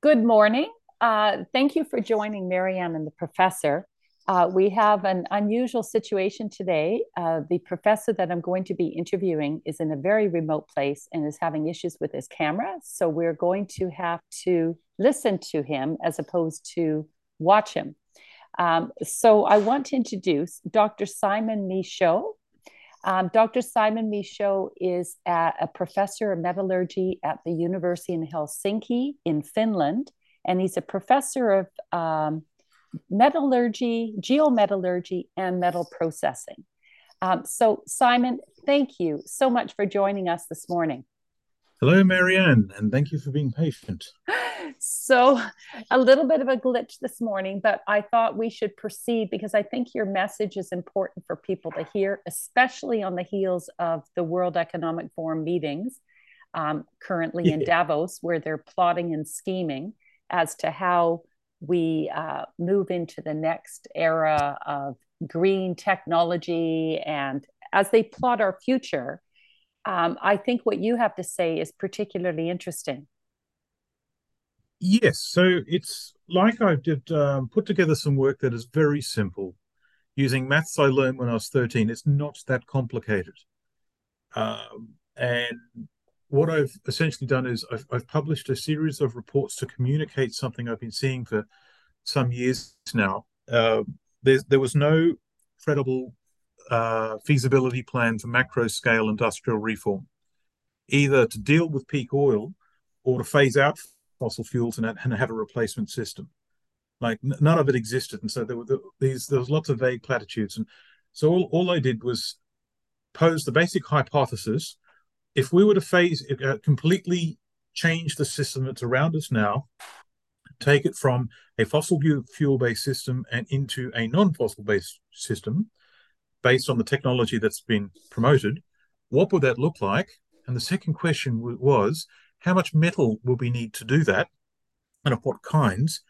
Good morning. Uh, thank you for joining Marianne and the professor. Uh, we have an unusual situation today. Uh, the professor that I'm going to be interviewing is in a very remote place and is having issues with his camera. So we're going to have to listen to him as opposed to watch him. Um, so I want to introduce Dr. Simon Michaux. Um, Dr. Simon Michaux is a, a professor of metallurgy at the University in Helsinki in Finland, and he's a professor of um, metallurgy, geometallurgy, and metal processing. Um, so, Simon, thank you so much for joining us this morning. Hello, Marianne, and thank you for being patient. So, a little bit of a glitch this morning, but I thought we should proceed because I think your message is important for people to hear, especially on the heels of the World Economic Forum meetings um, currently yeah. in Davos, where they're plotting and scheming as to how we uh, move into the next era of green technology. And as they plot our future, um, I think what you have to say is particularly interesting. Yes, so it's like I did um, put together some work that is very simple using maths I learned when I was 13. It's not that complicated. Um, and what I've essentially done is I've, I've, published a series of reports to communicate something I've been seeing for some years now. Uh, there was no credible uh, feasibility plan for macro scale industrial reform, either to deal with peak oil or to phase out fossil fuels and, and have a replacement system. Like none of it existed, and so there were the, these there was lots of vague platitudes, and so all, all I did was pose the basic hypothesis if we were to phase uh, completely change the system that's around us now, take it from a fossil fuel based system and into a non fossil based system based on the technology that's been promoted, what would that look like? And the second question was how much metal will we need to do that and of what kinds?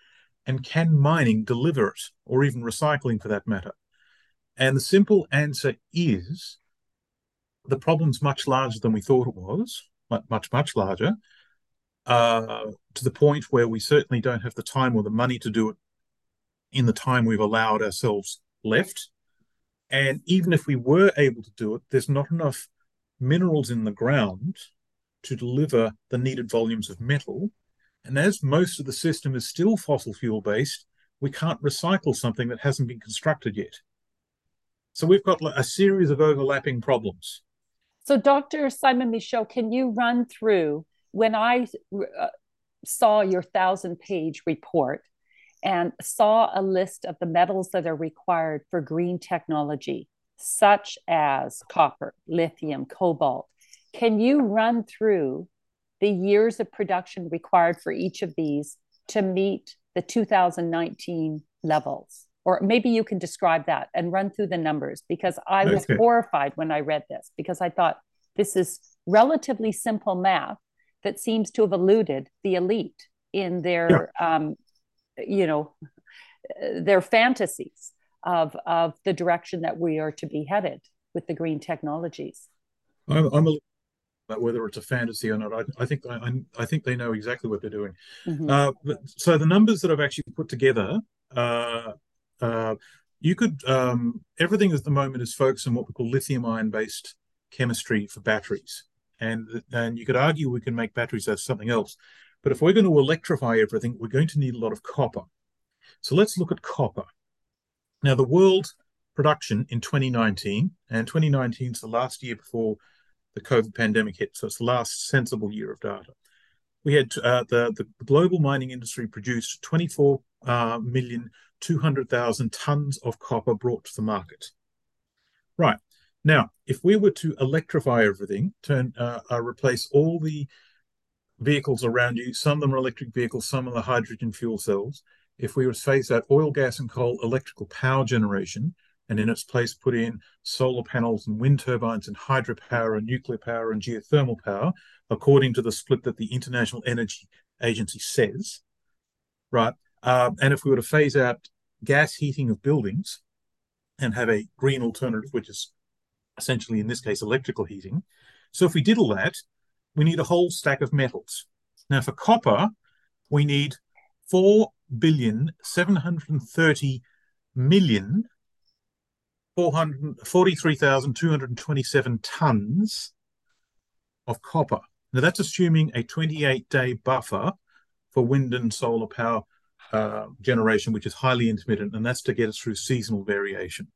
And can mining deliver it or even recycling for that matter? And the simple answer is the problem's much larger than we thought it was, much, much larger, uh, to the point where we certainly don't have the time or the money to do it in the time we've allowed ourselves left. And even if we were able to do it, there's not enough minerals in the ground to deliver the needed volumes of metal. And as most of the system is still fossil fuel based, we can't recycle something that hasn't been constructed yet. So we've got a series of overlapping problems. So, Dr. Simon Michaux, can you run through when I uh, saw your thousand page report and saw a list of the metals that are required for green technology, such as copper, lithium, cobalt, can you run through the years of production required for each of these to meet the 2019 levels? or maybe you can describe that and run through the numbers because I was horrified when I read this because I thought this is relatively simple math that seems to have eluded the elite in their yeah. um, you know their fantasies of of the direction that we are to be headed with the green technologies. I'm, I'm a about whether it's a fantasy or not. I, I think I, I, think they know exactly what they're doing. Mm-hmm. Uh, so the numbers that I've actually put together uh, uh, you could um, everything at the moment is focused on what we call lithium ion based chemistry for batteries, and and you could argue we can make batteries as something else, but if we're going to electrify everything, we're going to need a lot of copper. So let's look at copper. Now the world production in 2019, and 2019 is the last year before the COVID pandemic hit, so it's the last sensible year of data. We had uh, the the global mining industry produced 24 uh, million 200,000 tons of copper brought to the market. Right. Now, if we were to electrify everything, turn uh, uh, replace all the vehicles around you, some of them are electric vehicles, some of the hydrogen fuel cells. If we were to phase out oil, gas, and coal electrical power generation, and in its place put in solar panels and wind turbines and hydropower and nuclear power and geothermal power, according to the split that the International Energy Agency says, right? Uh, and if we were to phase out gas heating of buildings and have a green alternative, which is essentially in this case electrical heating. So if we did all that, we need a whole stack of metals. Now for copper, we need 4 billion 730 million 43,227 tons of copper. Now that's assuming a 28 day buffer for wind and solar power uh, generation, which is highly intermittent, and that's to get us through seasonal variation.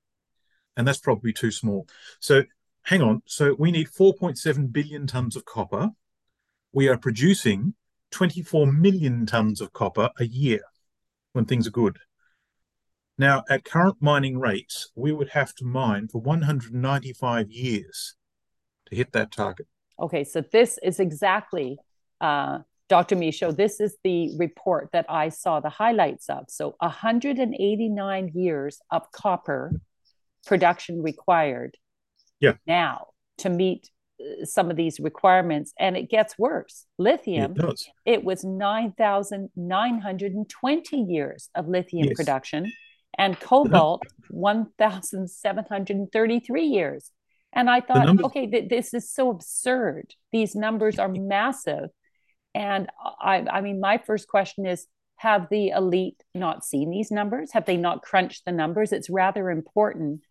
And that's probably too small. So hang on. So we need 4.7 billion tons of copper. We are producing 24 million tons of copper a year when things are good. Now, at current mining rates, we would have to mine for 195 years to hit that target. Okay, so this is exactly, uh, Dr. Michaux, this is the report that I saw the highlights of. So 189 years of copper production required yeah. now to meet uh, some of these requirements and it gets worse lithium it, it was 9920 years of lithium yes. production and cobalt 1733 years. And i thought numbers- okay th- this is so absurd. These numbers are massive. And I, I mean my first question is have the elite not seen these numbers? Have they not crunched the numbers? It's rather important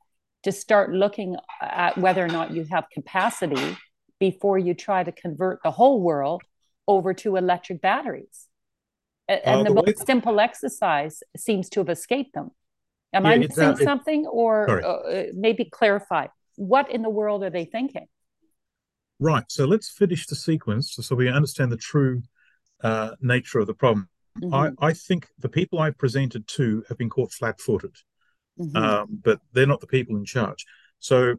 to start looking at whether or not you have capacity before you try to convert the whole world over to electric batteries. And uh, the, the most simple exercise seems to have escaped them. Am yeah, I missing uh, something, or uh, maybe clarify what in the world are they thinking? Right. So let's finish the sequence so we understand the true uh, nature of the problem. Mm-hmm. I, I think the people I've presented to have been caught flat-footed mm-hmm. um, but they're not the people in charge. So,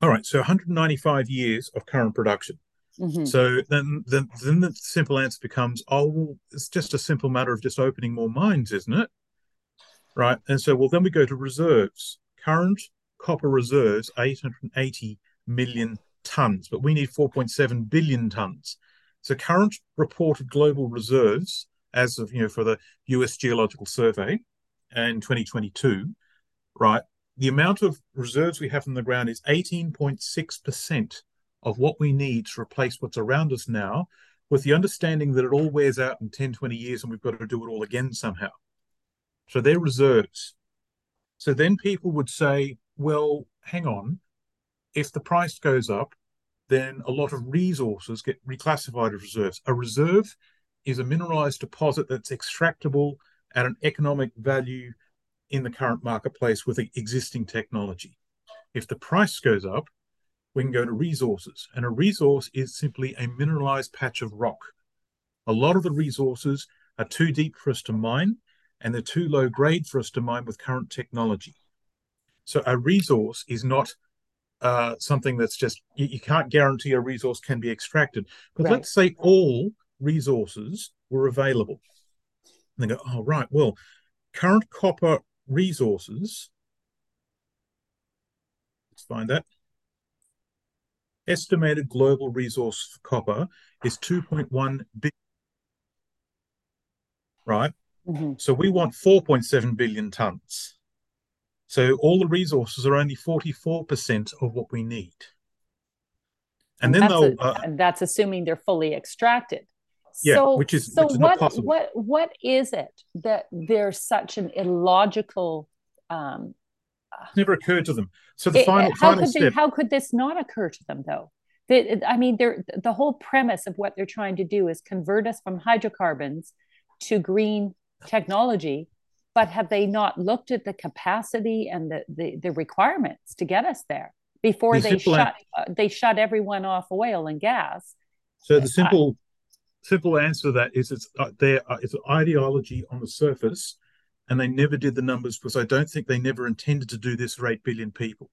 all right, so 195 years of current production. Mm-hmm. So then, then, then the simple answer becomes, oh, well, it's just a simple matter of just opening more mines, isn't it? Right. And so, well, then we go to reserves. Current copper reserves, 880 million tons, but we need 4.7 billion tons. So current reported global reserves, as of you know, for the U.S. Geological Survey in 2022, right, the amount of reserves we have in the ground is 18.6% of what we need to replace what's around us now, with the understanding that it all wears out in 10, 20 years and we've got to do it all again somehow. So they're reserves. So then people would say, well, hang on, if the price goes up, then a lot of resources get reclassified as reserves. A reserve is a mineralized deposit that's extractable at an economic value in the current marketplace with the existing technology. If the price goes up, we can go to resources. And a resource is simply a mineralized patch of rock. A lot of the resources are too deep for us to mine, and they're too low grade for us to mine with current technology. So a resource is not uh, something that's just, you, you, can't guarantee a resource can be extracted. But right. let's say all resources were available. And they go, oh, right, well, current copper resources. Let's find that. Estimated global resource for copper is 2.1 billion. Right? Mm-hmm. So we want 4.7 billion tons. So all the resources are only 44% of what we need. And, and then they'll. A, uh, and that's assuming they're fully extracted. Yeah, so, which is so which is what what what is it that there's such an illogical um never occurred to them. So the it, final how final could step. They, how could this not occur to them though? They, I mean, they're, the whole premise of what they're trying to do is convert us from hydrocarbons to green technology. But have they not looked at the capacity and the, the, the requirements to get us there before the they shut uh, they shut everyone off oil and gas? So the simple simple answer to that is it's uh, there. Uh, it's an ideology on the surface, and they never did the numbers because I don't think they never intended to do this for eight billion people.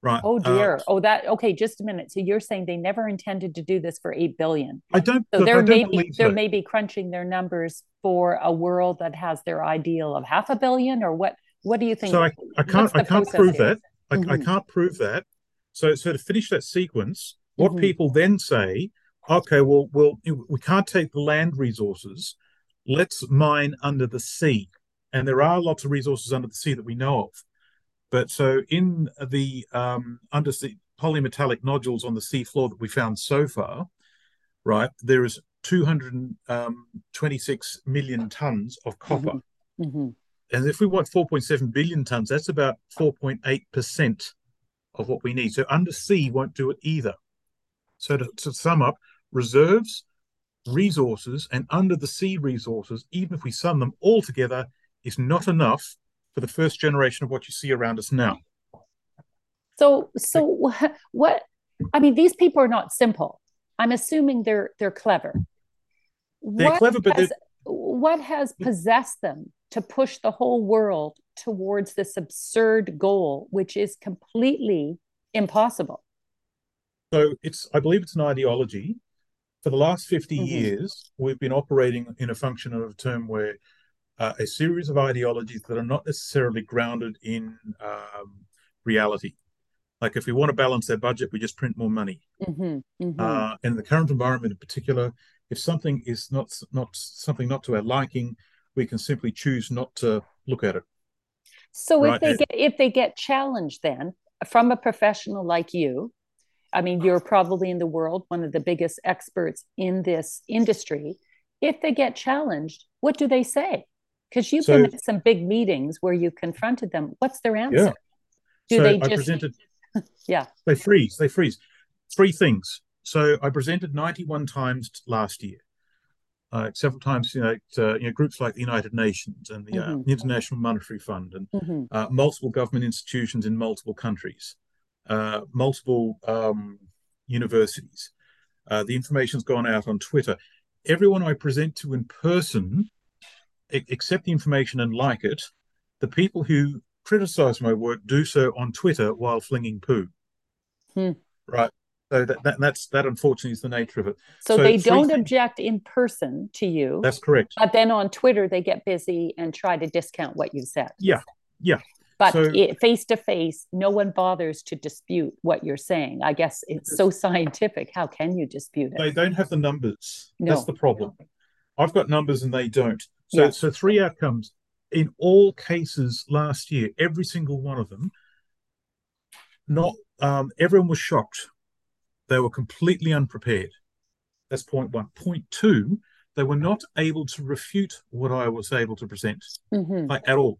Right. Oh dear. Uh, oh, that okay. Just a minute. So you're saying they never intended to do this for eight billion? I don't. So they're maybe they're maybe crunching their numbers for a world that has their ideal of half a billion, or what? What do you think? So I, I can't. I can't prove here? that. I, mm-hmm. I, can't prove that. So so to finish that sequence, what mm-hmm. people then say okay, well, well, we can't take the land resources. Let's mine under the sea. And there are lots of resources under the sea that we know of. But so in the um, undersea polymetallic nodules on the sea floor that we found so far, right, there is 226 million tons of copper. Mm-hmm. Mm-hmm. And if we want 4.7 billion tons, that's about 4.8% of what we need. So undersea won't do it either. So to, to sum up, reserves, resources, and under the sea resources, even if we sum them all together, is not enough for the first generation of what you see around us now. So, so what? I mean, these people are not simple. I'm assuming they're they're clever. They're what clever, but has, what has possessed them to push the whole world towards this absurd goal, which is completely impossible? So it's, I believe, it's an ideology. For the last 50 mm-hmm. years, we've been operating in a function of a term where uh, a series of ideologies that are not necessarily grounded in um, reality. Like if we want to balance their budget, we just print more money. Mm-hmm, mm-hmm. Uh, in the current environment, in particular, if something is not not something not to our liking, we can simply choose not to look at it. So right? if they get if they get challenged, then from a professional like you, I mean, you're probably in the world one of the biggest experts in this industry. If they get challenged, what do they say? Because you've so, been at some big meetings where you confronted them. What's their answer? Yeah. Do so they just? I presented, yeah. They freeze. They freeze. Three things. So I presented 91 times last year. Uh, several times, you know, uh, you know, groups like the United Nations and the uh, mm-hmm. International Monetary Fund and mm-hmm. Uh, multiple government institutions in multiple countries, uh, multiple um, universities. Uh, the information's gone out on Twitter. Everyone I present to in person accept the information and like it. The people who criticize my work do so on Twitter while flinging poo. Hmm. Right. So that, that, that's that unfortunately is the nature of it. So, so they don't things. object in person to you. That's correct. But then on Twitter they get busy and try to discount what you said. Yeah. Yeah. But face to face, no one bothers to dispute what you're saying. I guess it's so scientific. How can you dispute it? They don't have the numbers. No. That's the problem. I've got numbers and they don't. So, yeah. so three outcomes in all cases last year, every single one of them. Not um, everyone was shocked. They were completely unprepared. That's point one. Point two, they were not able to refute what I was able to present, mm-hmm. like at all,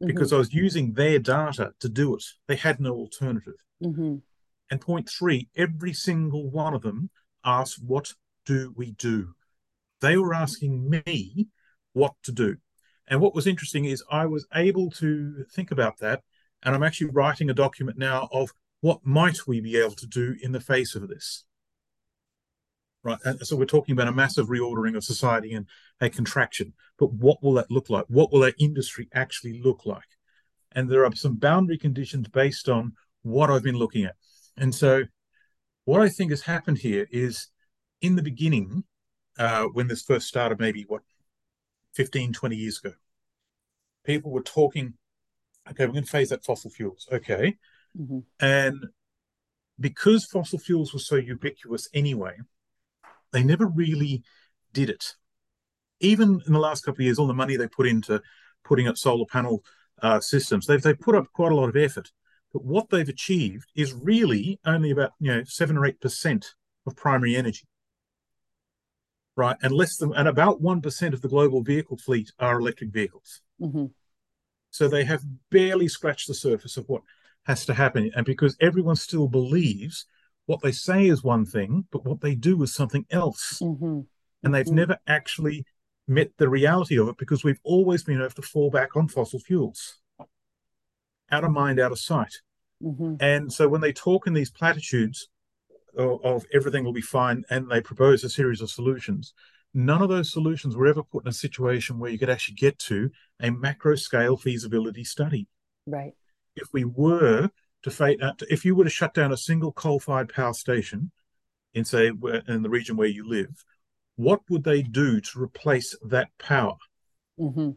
because mm-hmm. I was using their data to do it. They had no alternative. Mm-hmm. And point three, every single one of them asked, "What do we do?" They were asking me what to do. And what was interesting is I was able to think about that. And I'm actually writing a document now of what might we be able to do in the face of this. Right. And so we're talking about a massive reordering of society and a contraction. But what will that look like? What will our industry actually look like? And there are some boundary conditions based on what I've been looking at. And so what I think has happened here is in the beginning, uh, when this first started, maybe what, 15, 20 years ago, people were talking, okay, we're going to phase out fossil fuels. Okay. Mm-hmm. And because fossil fuels were so ubiquitous anyway, they never really did it. Even in the last couple of years, all the money they put into putting up solar panel uh, systems, they've, they've put up quite a lot of effort. But what they've achieved is really only about you know seven or eight percent of primary energy right? And less than and about one percent of the global vehicle fleet are electric vehicles. Mm-hmm. So they have barely scratched the surface of what has to happen, and because everyone still believes what they say is one thing, but what they do is something else, mm-hmm. and they've mm-hmm. never actually met the reality of it because we've always been able to fall back on fossil fuels, out of mind, out of sight. Mm-hmm. And so when they talk in these platitudes, of, everything will be fine and they propose a series of solutions none of those solutions were ever put in a situation where you could actually get to a macro scale feasibility study right if we were to fate uh, if you were to shut down a single coal-fired power station in say in the region where you live what would they do to replace that power mm-hmm.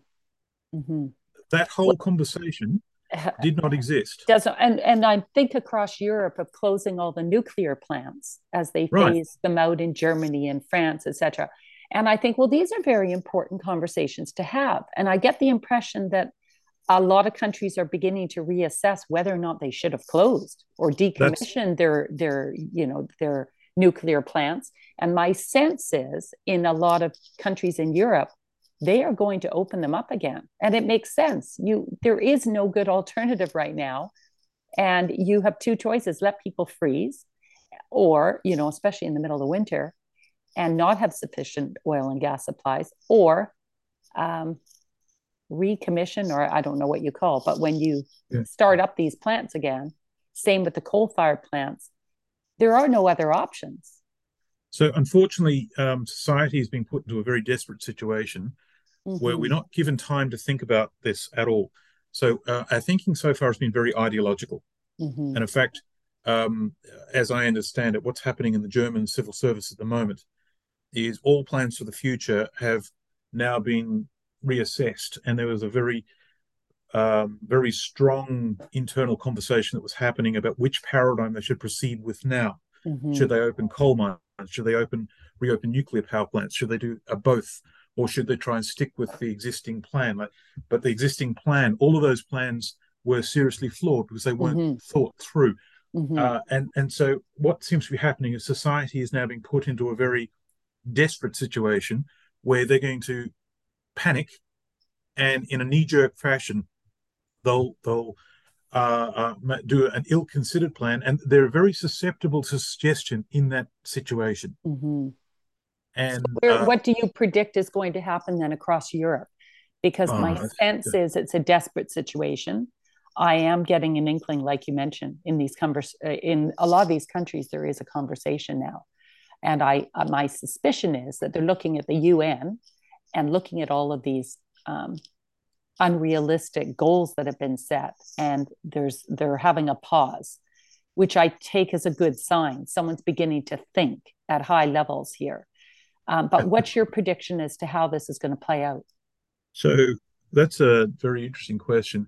Mm-hmm. that whole conversation did not exist. Doesn't and and I think across Europe of closing all the nuclear plants as they right. phase them out in Germany and France, etc. And I think, well, these are very important conversations to have. And I get the impression that a lot of countries are beginning to reassess whether or not they should have closed or decommissioned That's... their their you know their nuclear plants And my sense is in a lot of countries in Europe, they are going to open them up again. And it makes sense. You there is no good alternative right now. And you have two choices let people freeze, or, you know, especially in the middle of the winter, and not have sufficient oil and gas supplies, or um, recommission, or I don't know what you call, but when you yeah. start up these plants again, same with the coal fired plants, there are no other options. So, unfortunately, um, society has been put into a very desperate situation mm-hmm. where we're not given time to think about this at all. So, uh, our thinking so far has been very ideological. Mm-hmm. And in fact, um, as I understand it, what's happening in the German civil service at the moment is all plans for the future have now been reassessed, and there was a very um, very strong internal conversation that was happening about which paradigm they should proceed with now. Mm-hmm. Should they open coal mines? Should they open reopen nuclear power plants? Should they do a both? Or should they try and stick with the existing plan? Like, but the existing plan, all of those plans were seriously flawed because they weren't mm-hmm. thought through. Mm-hmm. Uh, and and so what seems to be happening is society is now being put into a very desperate situation where they're going to panic, and in a knee-jerk fashion, they'll they'll uh, uh, do an ill-considered plan, and they're very susceptible to suggestion in that situation. Mm-hmm. And so where, uh, what do you predict is going to happen then across Europe? Because my uh, sense yeah. is it's a desperate situation. I am getting an inkling, like you mentioned, in these convers uh, in a lot of these countries, there is a conversation now, and I uh, my suspicion is that they're looking at the UN and looking at all of these um, unrealistic goals that have been set and there's they're having a pause which i take as a good sign. Someone's beginning to think at high levels here. Um, but what's your prediction as to how this is going to play out? So that's a very interesting question.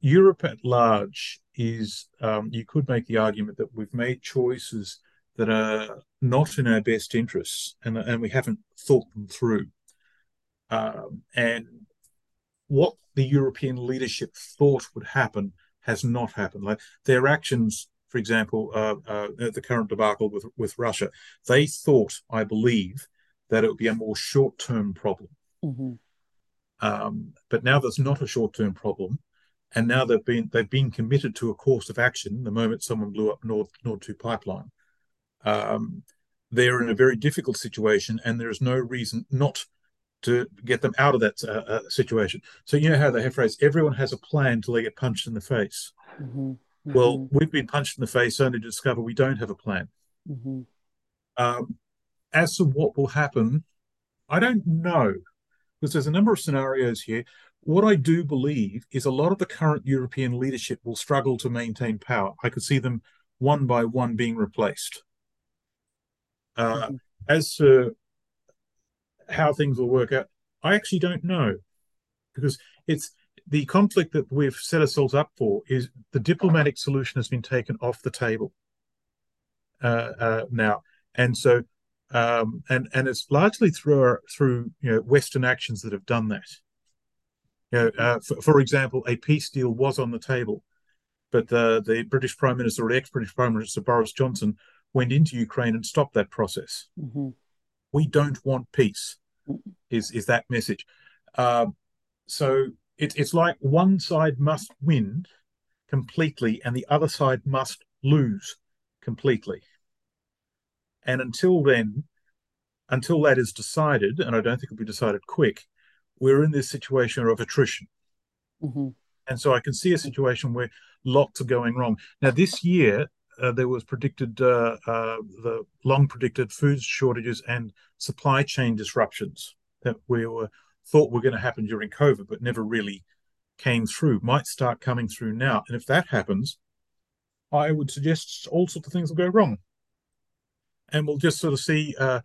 Europe at large is um, you could make the argument that we've made choices that are not in our best interests and, and we haven't thought them through. Um, and what the European leadership thought would happen has not happened. Like their actions, for example, uh, uh, the current debacle with with Russia, they thought, I believe, that it would be a more short term problem. Mm-hmm. Um, but now there's not a short term problem, and now they've been they've been committed to a course of action. The moment someone blew up Nord Nord Two pipeline, um, they're in a very difficult situation, and there is no reason not to get them out of that uh, uh, situation. So you know how they have phrase, everyone has a plan until they get punched in the face. Mm-hmm. Mm-hmm. Well, we've been punched in the face only to discover we don't have a plan. Mm-hmm. Um, as to what will happen, I don't know because there's a number of scenarios here. What I do believe is a lot of the current European leadership will struggle to maintain power. I could see them one by one being replaced. Uh, mm-hmm. as to how things will work out, I actually don't know because it's the conflict that we've set ourselves up for is the diplomatic solution has been taken off the table uh, uh, now, and so um, and and it's largely through our, through you know Western actions that have done that. You know, uh, for, for, example, a peace deal was on the table, but the the British Prime Minister or ex-British Prime Minister Boris Johnson went into Ukraine and stopped that process. Mm-hmm. We don't want peace is is that message. Uh, so it, it's like one side must win completely and the other side must lose completely. And until then, until that is decided, and I don't think it'll be decided quick, we're in this situation of attrition. Mm-hmm. And so I can see a situation where lots are going wrong. Now, this year, uh, there was predicted uh, uh, the long predicted food shortages and supply chain disruptions that we were thought were going to happen during COVID, but never really came through, might start coming through now. And if that happens, I would suggest all sorts of things will go wrong. And we'll just sort of see uh,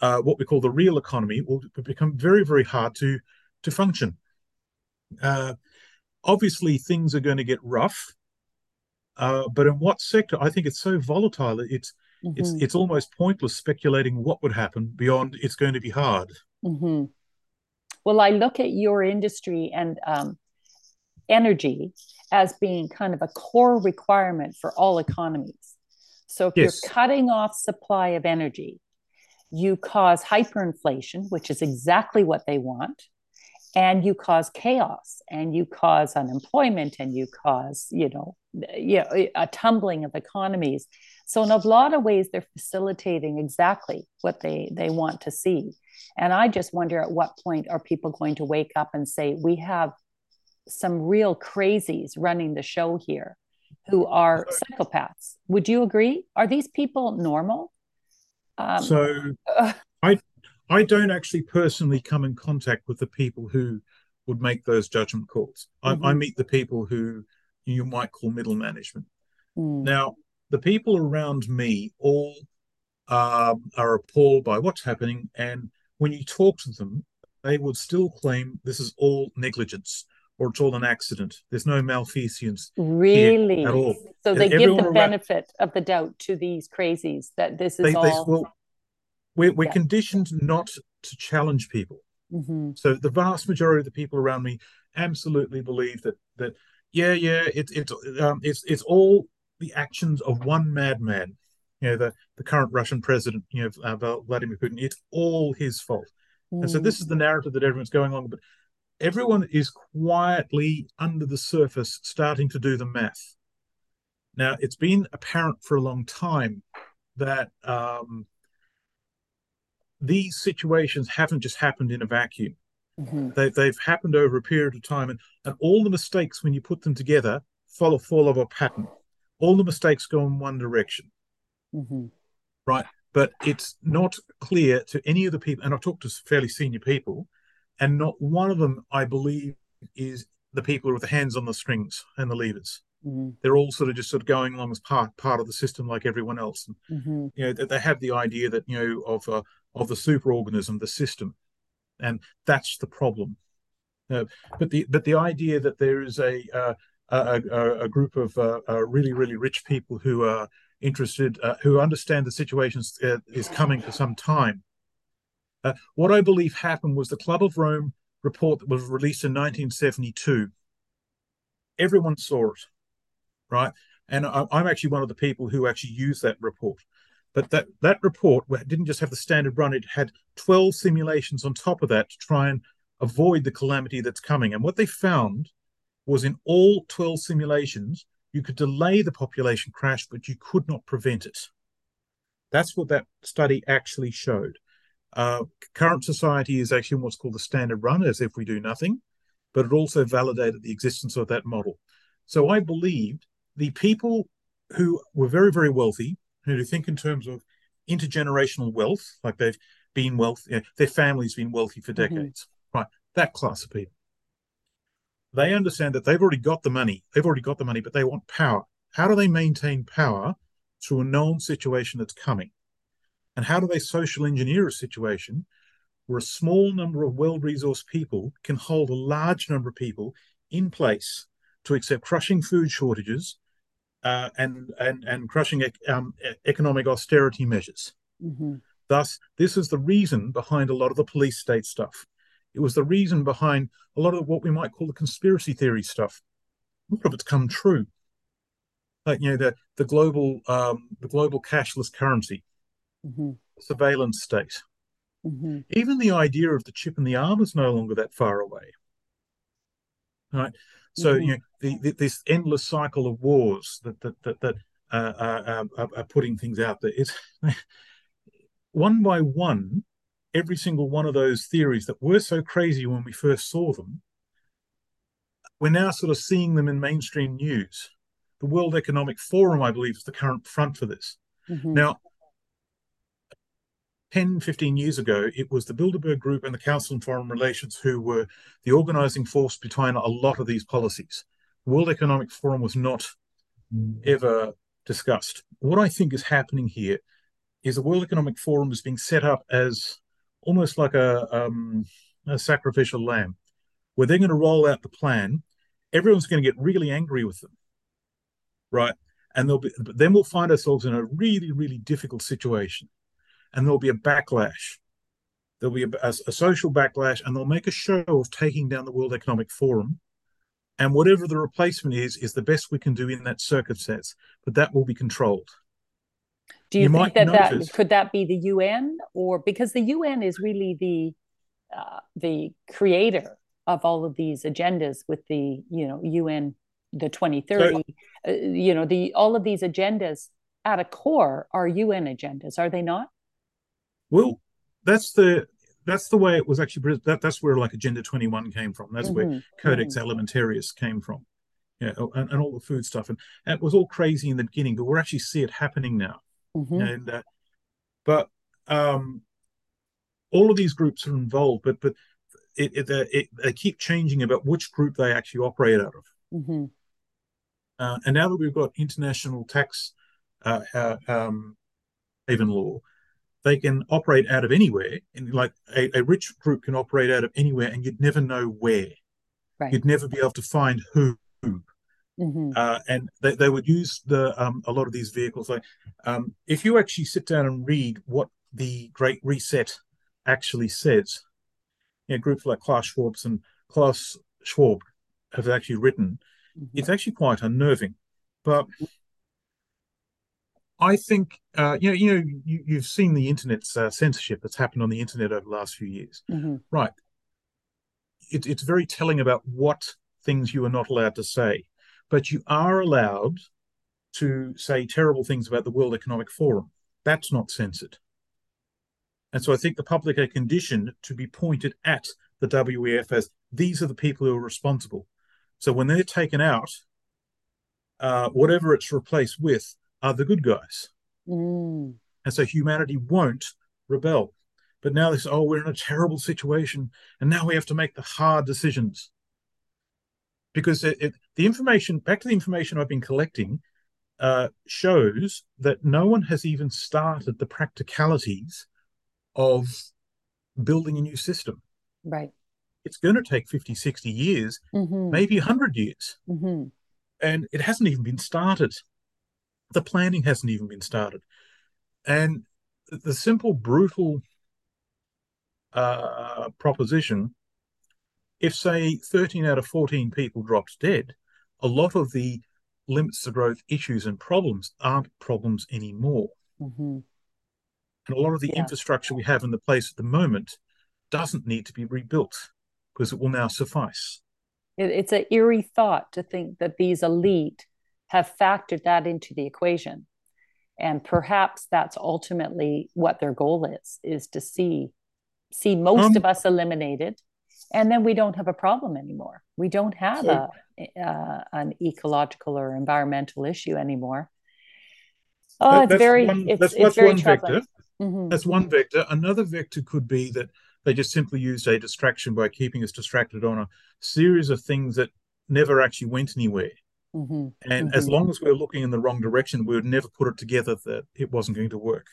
uh, what we call the real economy will become very, very hard to, to function. Uh, obviously, things are going to get rough uh, but in what sector? I think it's so volatile. It's mm-hmm. it's it's almost pointless speculating what would happen beyond. It's going to be hard. Mm-hmm. Well, I look at your industry and um, energy as being kind of a core requirement for all economies. So if yes. you're cutting off supply of energy, you cause hyperinflation, which is exactly what they want, and you cause chaos and you cause unemployment and you cause, you know, you know, a tumbling of economies. So in a lot of ways, they're facilitating exactly what they they want to see. And I just wonder at what point are people going to wake up and say, we have some real crazies running the show here who are psychopaths. Would you agree? Are these people normal? Um, so I I don't actually personally come in contact with the people who would make those judgment calls. Mm-hmm. I, I, meet the people who you might call middle management. Mm. Now, the people around me all um, are appalled by what's happening, and when you talk to them, they would still claim this is all negligence or it's all an accident. There's no malfeasance really at all. So they give the benefit around, of the doubt to these crazies that this is they, all. They, well, we're, we're yeah. conditioned not to challenge people. Mm-hmm. So the vast majority of the people around me absolutely believe that that yeah yeah it's it's um, it's it's all the actions of one madman. You know the the current Russian president, you know uh, Vladimir Putin. It's all his fault. Mm. And so this is the narrative that everyone's going on. But everyone is quietly under the surface starting to do the math. Now, it's been apparent for a long time that um, these situations haven't just happened in a vacuum. Mm-hmm. They, they've happened over a period of time, and, and all the mistakes, when you put them together, follow follow a pattern. All the mistakes go in one direction, mm-hmm. right? But it's not clear to any of the people, and I've talked to fairly senior people, and not one of them, I believe, is the people with the hands on the strings and the levers. Mm-hmm. They're all sort of just sort of going along as part part of the system, like everyone else. And, mm-hmm. You know, that they have the idea that you know of uh, of the superorganism, the system, and that's the problem. Uh, but the but the idea that there is a uh, a, a, a, group of uh, uh, really really rich people who are interested, uh, who understand the situation is coming for some time, uh, what I believe happened was the Club of Rome report that was released in 1972. Everyone saw it, right? And I, am actually one of the people who actually used that report. But that, that report didn't just have the standard run, it had 12 simulations on top of that to try and avoid the calamity that's coming. And what they found was in all 12 simulations, you could delay the population crash, but you could not prevent it. That's what that study actually showed. Uh, current society is actually in what's called the standard run, as if we do nothing, but it also validated the existence of that model. So I believed the people who were very, very wealthy, who think in terms of intergenerational wealth, like they've been wealthy, you know, their family's been wealthy for mm-hmm. decades, mm-hmm. right? That class of people. They understand that they've already got the money, they've already got the money, but they want power. How do they maintain power through a known situation that's coming? And how do they social engineer a situation where a small number of well resourced people can hold a large number of people in place to accept crushing food shortages uh, and, and, and crushing um, economic austerity measures? Mm-hmm. Thus, this is the reason behind a lot of the police state stuff. It was the reason behind a lot of what we might call the conspiracy theory stuff. A lot of it's come true. Like you know the the global um, the global cashless currency, mm-hmm. surveillance state. Mm-hmm. Even the idea of the chip in the arm is no longer that far away. Right. So mm-hmm. you know the, the, this endless cycle of wars that that that, that uh, are, are, are, putting things out there. It's one by one, every single one of those theories that were so crazy when we first saw them, we're now sort of seeing them in mainstream news. The World Economic Forum, I believe, is the current front for this. Mm-hmm. Now, 10, 15 years ago, it was the Bilderberg Group and the Council on Foreign Relations who were the organizing force behind a lot of these policies. The World Economic Forum was not ever discussed. What I think is happening here is the World Economic Forum is being set up as almost like a, um, a sacrificial lamb, where they're going to roll out the plan. Everyone's going to get really angry with them, right? And they'll be, then we'll find ourselves in a really, really difficult situation and there'll be a backlash. There'll be a, a, a, social backlash, and they'll make a show of taking down the World Economic Forum. And whatever the replacement is, is the best we can do in that circumstance. But that will be controlled. Do you, you think that notice, that could that be the UN or because the UN is really the uh, the creator of all of these agendas with the you know UN the 2030 so, uh, you know the all of these agendas at a core are UN agendas are they not well that's the that's the way it was actually that, that's where like agenda 21 came from that's mm-hmm. where codex mm-hmm. alimentarius came from yeah and, and all the food stuff and, and, it was all crazy in the beginning but we're actually see it happening now mm-hmm. and uh, but um all of these groups are involved but but it, it, it, they keep changing about which group they actually operate out of mm-hmm. uh, and now that we've got international tax uh, uh, um, haven law they can operate out of anywhere and like a, a, rich group can operate out of anywhere and you'd never know where right. you'd never be able to find who mm-hmm. uh, and they, they would use the um, a lot of these vehicles like um, if you actually sit down and read what the great reset actually says you know, groups like klaus schwab and klaus schwab have actually written mm-hmm. it's actually quite unnerving but I think uh, you know you know you, have seen the internet's uh, censorship that's happened on the internet over the last few years, mm-hmm. right? It, it's very telling about what things you are not allowed to say, but you are allowed to say terrible things about the World Economic Forum. That's not censored, and so I think the public are conditioned to be pointed at the WEF as these are the people who are responsible. So when they're taken out, uh, whatever it's replaced with are the good guys. Mm. And so humanity won't rebel. But now they say, oh, we're in a terrible situation. And now we have to make the hard decisions. Because it, it, the information, back to the information I've been collecting, uh, shows that no one has even started the practicalities of building a new system. Right. It's going to take 50, 60 years, mm-hmm. maybe 100 years. Mm-hmm. And it hasn't even been started the planning hasn't even been started. And the simple, brutal uh, proposition if, say, 13 out of 14 people dropped dead, a lot of the limits to growth issues and problems aren't problems anymore. Mm-hmm. And a lot of the yeah. infrastructure we have in the place at the moment doesn't need to be rebuilt because it will now suffice. It's an eerie thought to think that these elite have factored that into the equation. And perhaps that's ultimately what their goal is is to see see most um, of us eliminated and then we don't have a problem anymore. We don't have a uh, an ecological or environmental issue anymore. Oh it's very one, it's, that's, it's very one vector. mm-hmm. that's one vector. Another vector could be that they just simply used a distraction by keeping us distracted on a series of things that never actually went anywhere Mm-hmm. And mm-hmm. as long as we are looking in the wrong direction, we would never put it together that it wasn't going to work.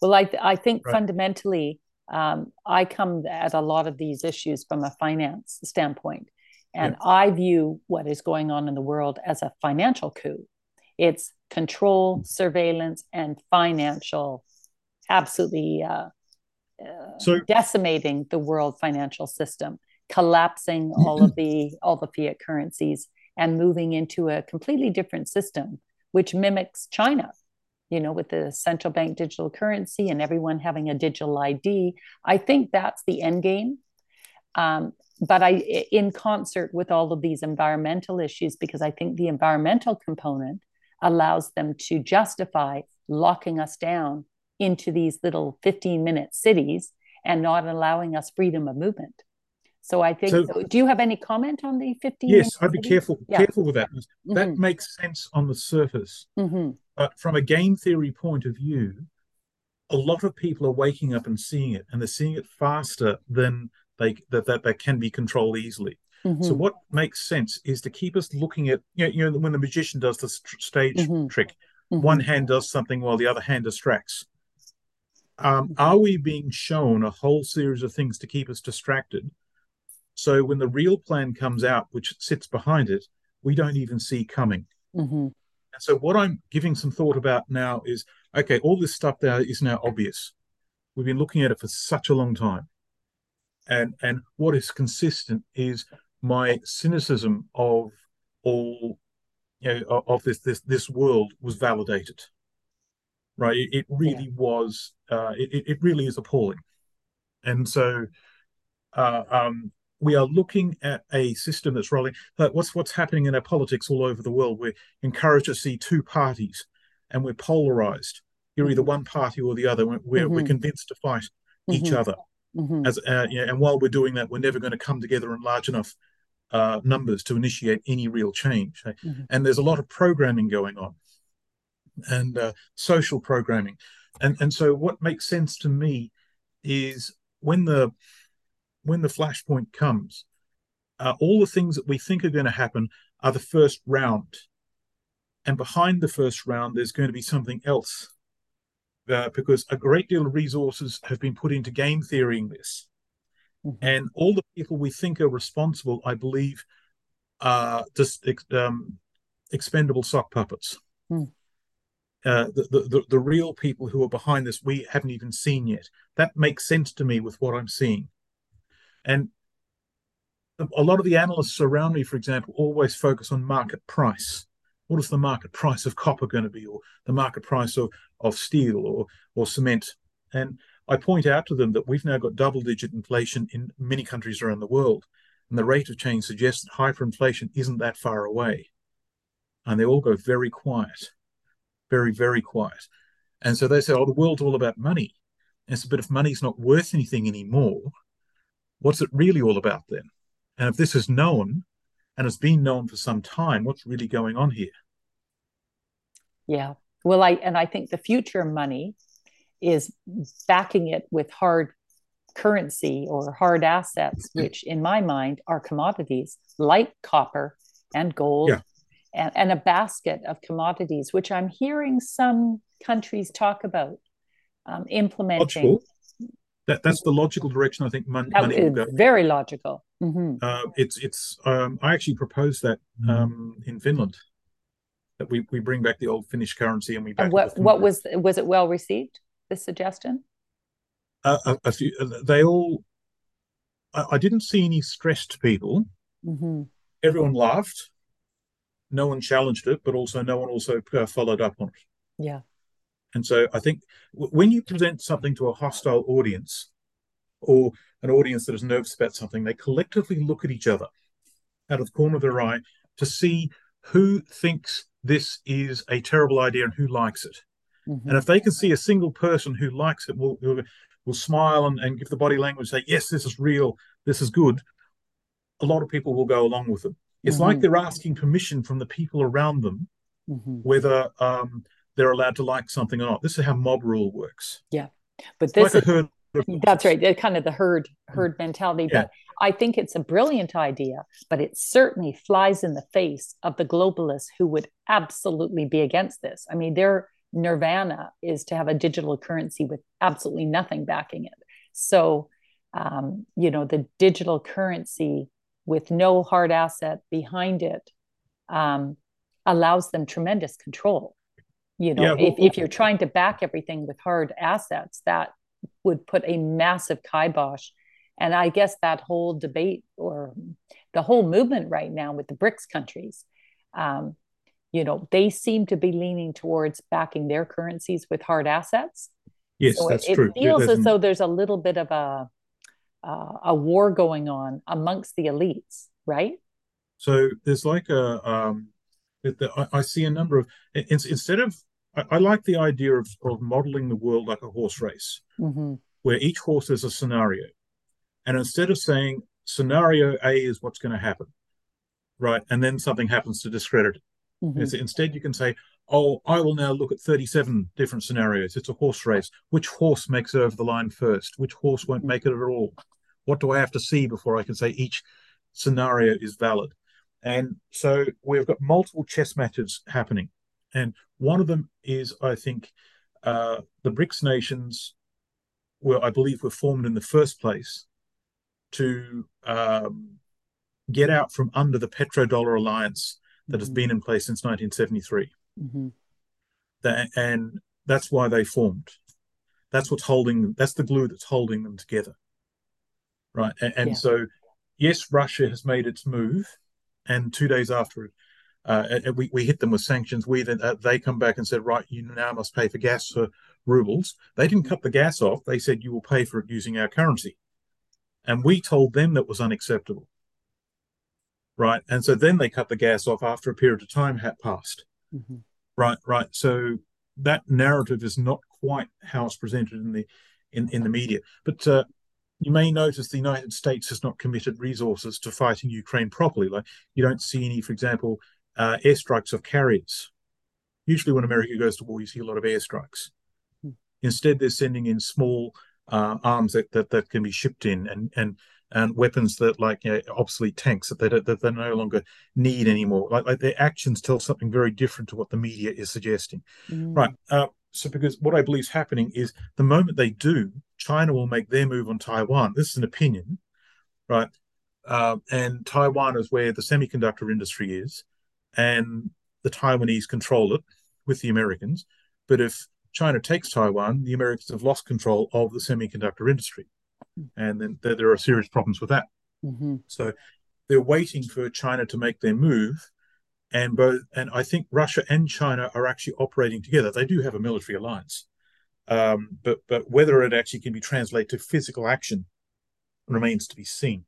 Well, I, th- I think right. fundamentally, um, I come at a lot of these issues from a finance standpoint. And yeah. I view what is going on in the world as a financial coup. It's control, surveillance, and financial, absolutely uh, uh, so, decimating the world financial system, collapsing all of the all the fiat currencies, and moving into a completely different system, which mimics China, you know, with the central bank digital currency and everyone having a digital ID. I think that's the end game. Um, but I, in concert with all of these environmental issues, because I think the environmental component allows them to justify locking us down into these little 15 minute cities and not allowing us freedom of movement. So I think. So, do you have any comment on the 15? Yes, I'd be careful yeah. careful with that. Mm-hmm. That makes sense on the surface, mm-hmm. but from a game theory point of view, a lot of people are waking up and seeing it, and they're seeing it faster than they that that, that can be controlled easily. Mm-hmm. So what makes sense is to keep us looking at you know, you know when the magician does the stage mm-hmm. trick, mm-hmm. one hand does something while the other hand distracts. Um, mm-hmm. are we being shown a whole series of things to keep us distracted? So when the real plan comes out, which sits behind it, we don't even see coming. Mm-hmm. And so what I'm giving some thought about now is okay, all this stuff there is now obvious. We've been looking at it for such a long time. And and what is consistent is my cynicism of all you know of this this this world was validated. right? It, it really yeah. was. Uh, it it really is appalling, and so uh, um, we are looking at a system that's rolling. Like what's what's happening in our politics all over the world? We're encouraged to see two parties, and we're polarized. You're either one party or the other. We're, mm-hmm. we're convinced to fight mm-hmm. each other. Mm-hmm. As uh, and while we're doing that, we're never going to come together in large enough uh, numbers to initiate any real change. Mm-hmm. And there's a lot of programming going on, and uh, social programming, and and so what makes sense to me is when the when the flashpoint comes, uh, all the things that we think are going to happen are the first round. And behind the first round, there's going to be something else. Uh, because a great deal of resources have been put into game theorying this. Mm-hmm. And all the people we think are responsible, I believe, are just um, expendable sock puppets. Mm. Uh, the, the, the real people who are behind this, we haven't even seen yet. That makes sense to me with what I'm seeing. And a lot of the analysts around me, for example, always focus on market price. What is the market price of copper going to be, or the market price of, of steel or, or cement? And I point out to them that we've now got double digit inflation in many countries around the world. And the rate of change suggests that hyperinflation isn't that far away. And they all go very quiet, very, very quiet. And so they say, oh, the world's all about money. And so, but if money's not worth anything anymore, what's it really all about then? And if this is known and has been known for some time, what's really going on here? Yeah. Well, I and I think the future money is backing it with hard currency or hard assets, which in my mind are commodities like copper and gold yeah. and, and a basket of commodities, which I'm hearing some countries talk about um, implementing. Logical that that's the logical direction I think money, money will go. Very logical. Mm-hmm. Uh, it's it's. Um, I actually proposed that um, in Finland that we, we bring back the old Finnish currency and we. And what what was was it well received? This suggestion. Uh, a, a, few. Uh, they all. I, I, didn't see any stressed people. Mm-hmm. Everyone laughed. No one challenged it, but also no one also uh, followed up on it. Yeah. And so I think when you present something to a hostile audience or an audience that is nervous about something, they collectively look at each other out of the corner of their eye to see who thinks this is a terrible idea and who likes it. Mm-hmm. And if they can see a single person who likes it, will will, will smile and, and give the body language, say, yes, this is real, this is good, a lot of people will go along with it. It's mm-hmm. like they're asking permission from the people around them mm-hmm. whether um, they're allowed to like something or not. This is how mob rule works. Yeah, but this like is that's right. It's kind of the herd herd mm. mentality. Yeah. But I think it's a brilliant idea, but it certainly flies in the face of the globalists who would absolutely be against this. I mean, their nirvana is to have a digital currency with absolutely nothing backing it. So, um, you know, the digital currency with no hard asset behind it um, allows them tremendous control you know yeah, well, if, if you're trying to back everything with hard assets that would put a massive kibosh. And i guess that whole debate or the whole movement right now with the brics countries um, you know they seem to be leaning towards backing their currencies with hard assets. Yes so that's it, true. It feels as though there's a little bit of a uh, a war going on amongst the elites right? So there's like a um I, I see a number of instead of I, I, like the idea of, of modeling the world like a horse race, mm-hmm. where each horse is a scenario, and instead of saying scenario A is what's going to happen, right, and then something happens to discredit it, mm-hmm. instead you can say, oh, I will now look at 37 different scenarios. It's a horse race. Which horse makes it over the line first? Which horse won't mm-hmm. make it at all? What do I have to see before I can say each scenario is valid? And so we've got multiple chess matches happening. And one of them is, I think, uh, the BRICS nations were, I believe, were formed in the first place to um, get out from under the petrodollar alliance that mm-hmm. has been in place since 1973. Mm-hmm. That, and that's why they formed. That's what's holding them. That's the glue that's holding them together. Right. And, and yeah. so, yes, Russia has made its move and two days after it, uh, we, we hit them with sanctions. We then uh, they come back and said, right, you now must pay for gas for rubles. They didn't cut the gas off. They said you will pay for it using our currency, and we told them that was unacceptable. Right, and so then they cut the gas off after a period of time had passed. Mm-hmm. Right, right. So that narrative is not quite how it's presented in the in, in the media. But uh, you may notice the United States has not committed resources to fighting Ukraine properly. Like you don't see any, for example, uh, airstrikes of carriers. Usually, when America goes to war, you see a lot of airstrikes. Hmm. Instead, they're sending in small uh, arms that, that that can be shipped in, and and and weapons that like you know, obsolete tanks that they that they no longer need anymore. Like, like their actions tell something very different to what the media is suggesting. Mm. Right. Uh, so because what I believe is happening is the moment they do, China will make their move on Taiwan. This is an opinion, right? Uh, and Taiwan is where the semiconductor industry is, and the Taiwanese control it with the Americans. But if China takes Taiwan, the Americans have lost control of the semiconductor industry, and then there, there are serious problems with that. Mm-hmm. So they're waiting for China to make their move, and both and I think Russia and China are actually operating together. They do have a military alliance, um, but but whether it actually can be translated to physical action remains to be seen.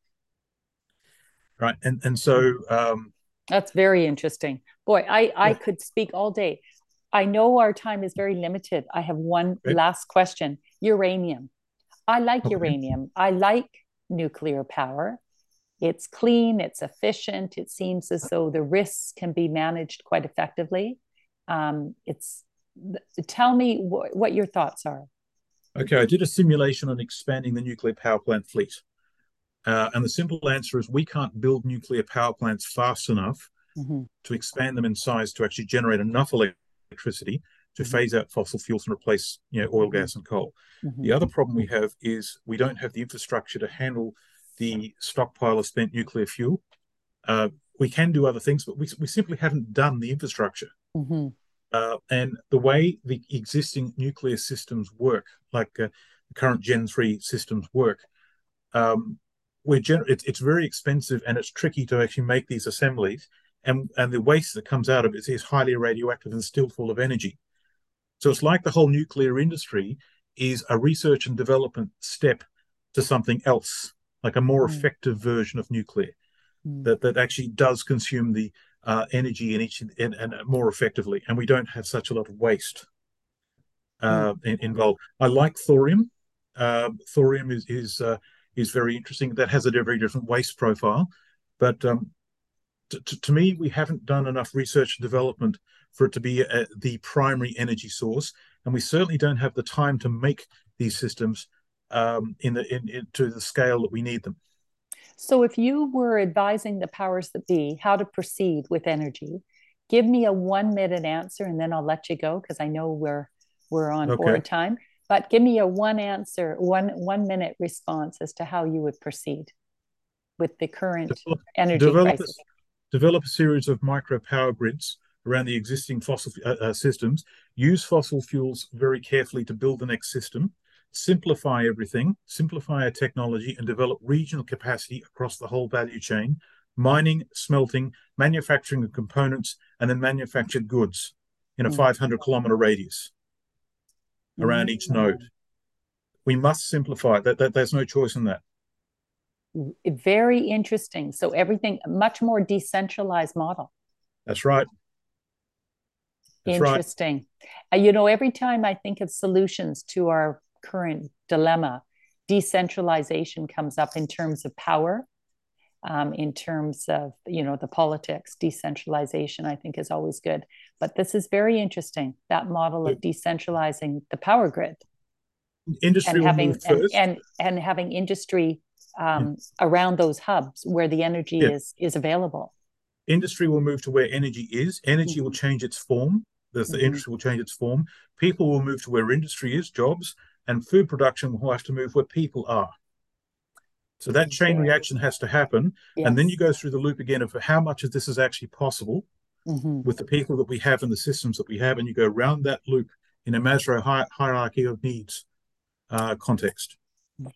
Right, and and so um, that's very interesting. Boy, I I could speak all day. I know our time is very limited. I have one okay. last question. Uranium. I like okay. uranium. I like nuclear power. It's clean, it's efficient. It seems as though the risks can be managed quite effectively. Um, it's tell me wh- what your thoughts are. Okay, I did a simulation on expanding the nuclear power plant fleet. Uh, and the simple answer is we can't build nuclear power plants fast enough mm-hmm. to expand them in size to actually generate enough electricity to mm-hmm. phase out fossil fuels and replace you know, oil, gas, and coal. Mm-hmm. The other problem we have is we don't have the infrastructure to handle the stockpile of spent nuclear fuel. Uh, we can do other things, but we, we simply haven't done the infrastructure. Mm-hmm. Uh, and the way the existing nuclear systems work, like uh, the current Gen 3 systems work, um, we're gen- it's, it's very expensive and it's tricky to actually make these assemblies. And, and the waste that comes out of it is highly radioactive and still full of energy. So it's like the whole nuclear industry is a research and development step to something else like a more mm. effective version of nuclear mm. that, that actually does consume the uh, energy in each and, and, more effectively, and we don't have such a lot of waste uh, mm. in, involved. I like thorium. Uh, thorium is is uh, is very interesting. That has a very different waste profile, but um, to, to, me, we haven't done enough research and development for it to be a, the primary energy source, and we certainly don't have the time to make these systems um, in the in, in, to the scale that we need them. So, if you were advising the powers that be how to proceed with energy, give me a one minute answer, and then I'll let you go because I know we're we're on okay. board time. But give me a one answer, one one minute response as to how you would proceed with the current develop, energy develop crisis. A, develop a series of micro power grids around the existing fossil uh, uh, systems. Use fossil fuels very carefully to build the next system simplify everything, simplify our technology, and develop regional capacity across the whole value chain mining, smelting, manufacturing of components, and then manufactured goods in a hmm. 500 kilometer radius around each node. We must simplify that, that. There's no choice in that. Very interesting. So everything much more decentralized model. That's right. That's interesting. Right. Uh, you know, every time I think of solutions to our current dilemma, decentralization comes up in terms of power, um, in terms of you know the politics. Decentralization, I think, is always good. But this is very interesting. That model of decentralizing the power grid, industry and having and, and, and having industry um, yeah. around those hubs where the energy yeah. is is available. Industry will move to where energy is. Energy mm-hmm. will change its form. The, the mm-hmm. industry will change its form. People will move to where industry is, jobs, and food production will have to move where people are. So that chain yeah. reaction has to happen, yes. and then you go through the loop again of how much of this is actually possible mm-hmm. with the people that we have and the systems that we have, and you go around that loop in a Maslow hi- hierarchy of needs uh, context.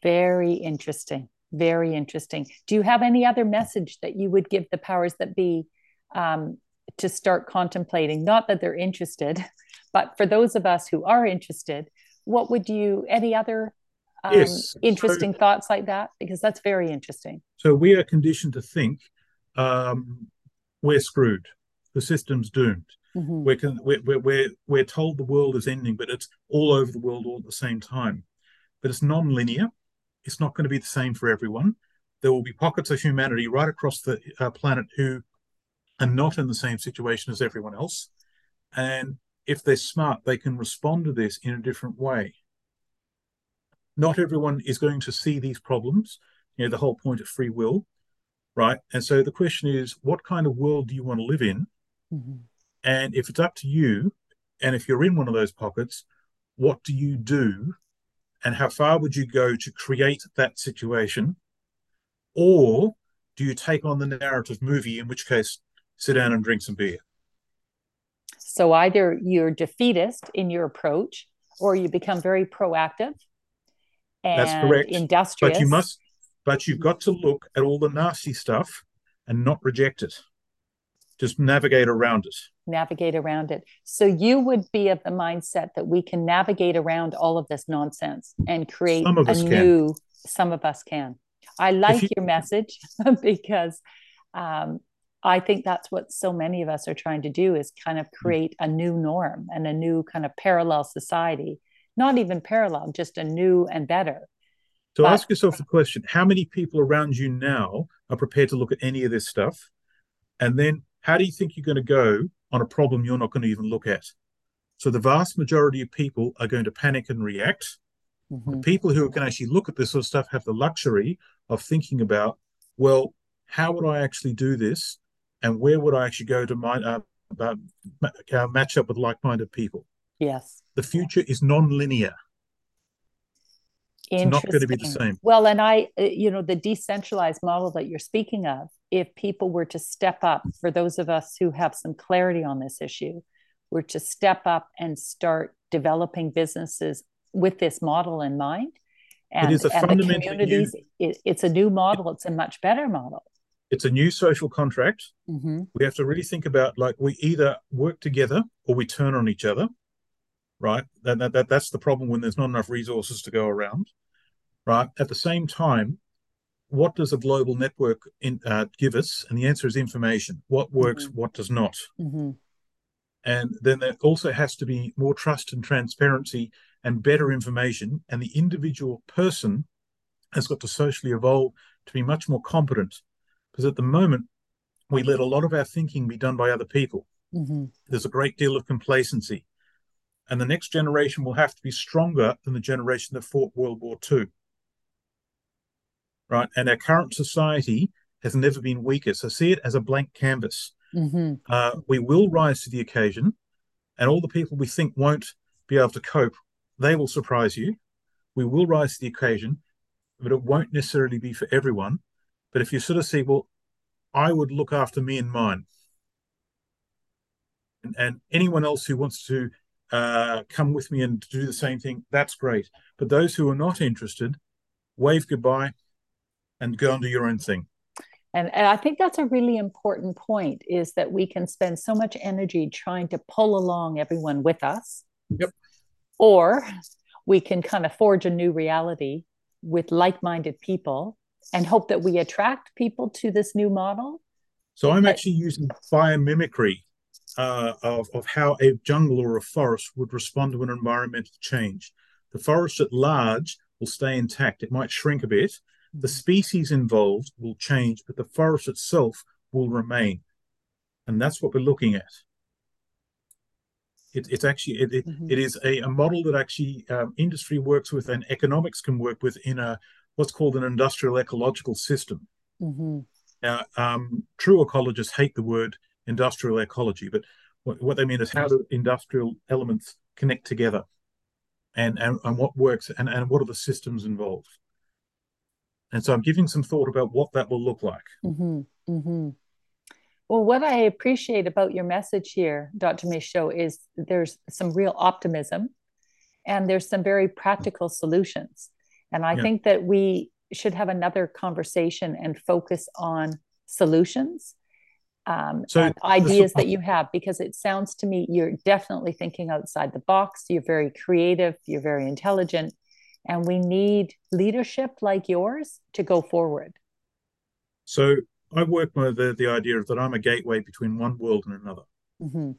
Very interesting. Very interesting. Do you have any other message that you would give the powers that be um, to start contemplating? Not that they're interested, but for those of us who are interested, what would you, any other um, yes. interesting so, thoughts like that? Because that's very interesting. So we are conditioned to think um, we're screwed, the system's doomed. Mm-hmm. We're, we're, we're, we're told the world is ending, but it's all over the world all at the same time. But it's non linear. It's not going to be the same for everyone. There will be pockets of humanity right across the uh, planet who are not in the same situation as everyone else. And if they're smart, they can respond to this in a different way. Not everyone is going to see these problems, you know, the whole point of free will, right? And so the question is, what kind of world do you want to live in? Mm-hmm. And if it's up to you, and if you're in one of those pockets, what do you do? And how far would you go to create that situation? Or do you take on the narrative movie, in which case, sit down and drink some beer? So either you're defeatist in your approach, or you become very proactive and That's correct. industrious. But you must, but you've got to look at all the nasty stuff and not reject it. Just navigate around it. Navigate around it. So you would be of the mindset that we can navigate around all of this nonsense and create a new. Can. Some of us can. I like you, your message because um, I think that's what so many of us are trying to do is kind of create a new norm and a new kind of parallel society. Not even parallel, just a new and better. So but, ask yourself the question how many people around you now are prepared to look at any of this stuff? And then how do you think you're going to go on a problem you're not going to even look at? So the vast majority of people are going to panic and react. Mm-hmm. The people who can actually look at this sort of stuff have the luxury of thinking about, well, how would I actually do this? and where would I actually go to my, uh, uh, match up with like-minded people? Yes. The future is non-linear. It's not going to be the same. Well, and I, uh, you know, the decentralized model that you're speaking of, if people were to step up, for those of us who have some clarity on this issue, were to step up and start developing businesses with this model in mind, and, and the communities, new, it, it's a new model. It's a much better model it's a new social contract. Mm-hmm. We have to really think about like we either work together or we turn on each other, right? That, that, that that's the problem when there's not enough resources to go around, right? At the same time, what does a global network in, uh, give us? And the answer is information. What works, mm-hmm. what does not. Mm-hmm. And then there also has to be more trust and transparency and better information. And the individual person has got to socially evolve to be much more competent because at the moment, we let a lot of our thinking be done by other people. Mm-hmm. There's a great deal of complacency. And the next generation will have to be stronger than the generation that fought World War II. Right. And our current society has never been weaker. So see it as a blank canvas. Mm-hmm. Uh, we will rise to the occasion, and all the people we think won't be able to cope, they will surprise you. We will rise to the occasion, but it won't necessarily be for everyone. But if you sort of see, well, I would look after me and mine. And, and anyone else who wants to uh, come with me and do the same thing, that's great. But those who are not interested, wave goodbye and go and do your own thing. And, and I think that's a really important point is that we can spend so much energy trying to pull along everyone with us. Yep. Or we can kind of forge a new reality with like minded people and hope that we attract people to this new model? So I'm actually using biomimicry uh, of, of how a jungle or a forest would respond to an environmental change. The forest at large will stay intact. It might shrink a bit. The mm-hmm. species involved will change, but the forest itself will remain. And that's what we're looking at. It, it's actually it, it, mm-hmm. it is a, a model that actually um, industry works with and economics can work with in a what's called an industrial ecological system. Mm-hmm. Now, um, true ecologists hate the word industrial ecology, but what, what, they mean is how do industrial elements connect together and, and, and what works and, and what are the systems involved. And so I'm giving some thought about what that will look like. Mm-hmm. Mm-hmm. Well, what I appreciate about your message here, Dr. Michaux, is there's some real optimism and there's some very practical solutions. And I yeah. think that we should have another conversation and focus on solutions um, so ideas that you have because it sounds to me you're definitely thinking outside the box you're very creative you're very intelligent and we need leadership like yours to go forward so i work with the, the idea that i'm a gateway between one world and another mm-hmm.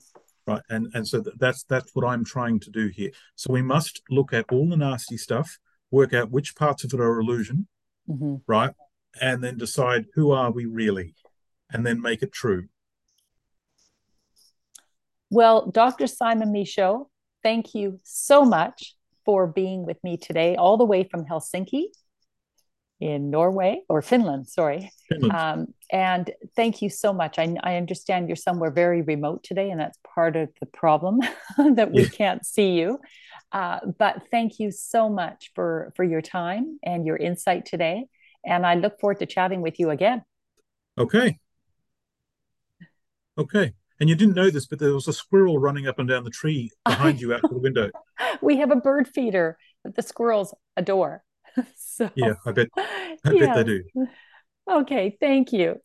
right and and so that's that's what i'm trying to do here so we must look at all the nasty stuff work out which parts of it are illusion mm-hmm. right and then decide who are we really and then make it true. Well, Dr. Simon Michaux, thank you so much for being with me today, all the way from Helsinki in Norway or Finland, sorry. Finland. Um, and thank you so much. I, I, understand you're somewhere very remote today, and that's part of the problem that we yeah. can't see you. Uh, but thank you so much for for your time and your insight today. And I look forward to chatting with you again. Okay. Okay. And you didn't know this, but there was a squirrel running up and down the tree behind you out the window. We have a bird feeder that the squirrels adore. so, yeah, I bet. I yeah. bet they do. Okay, thank you.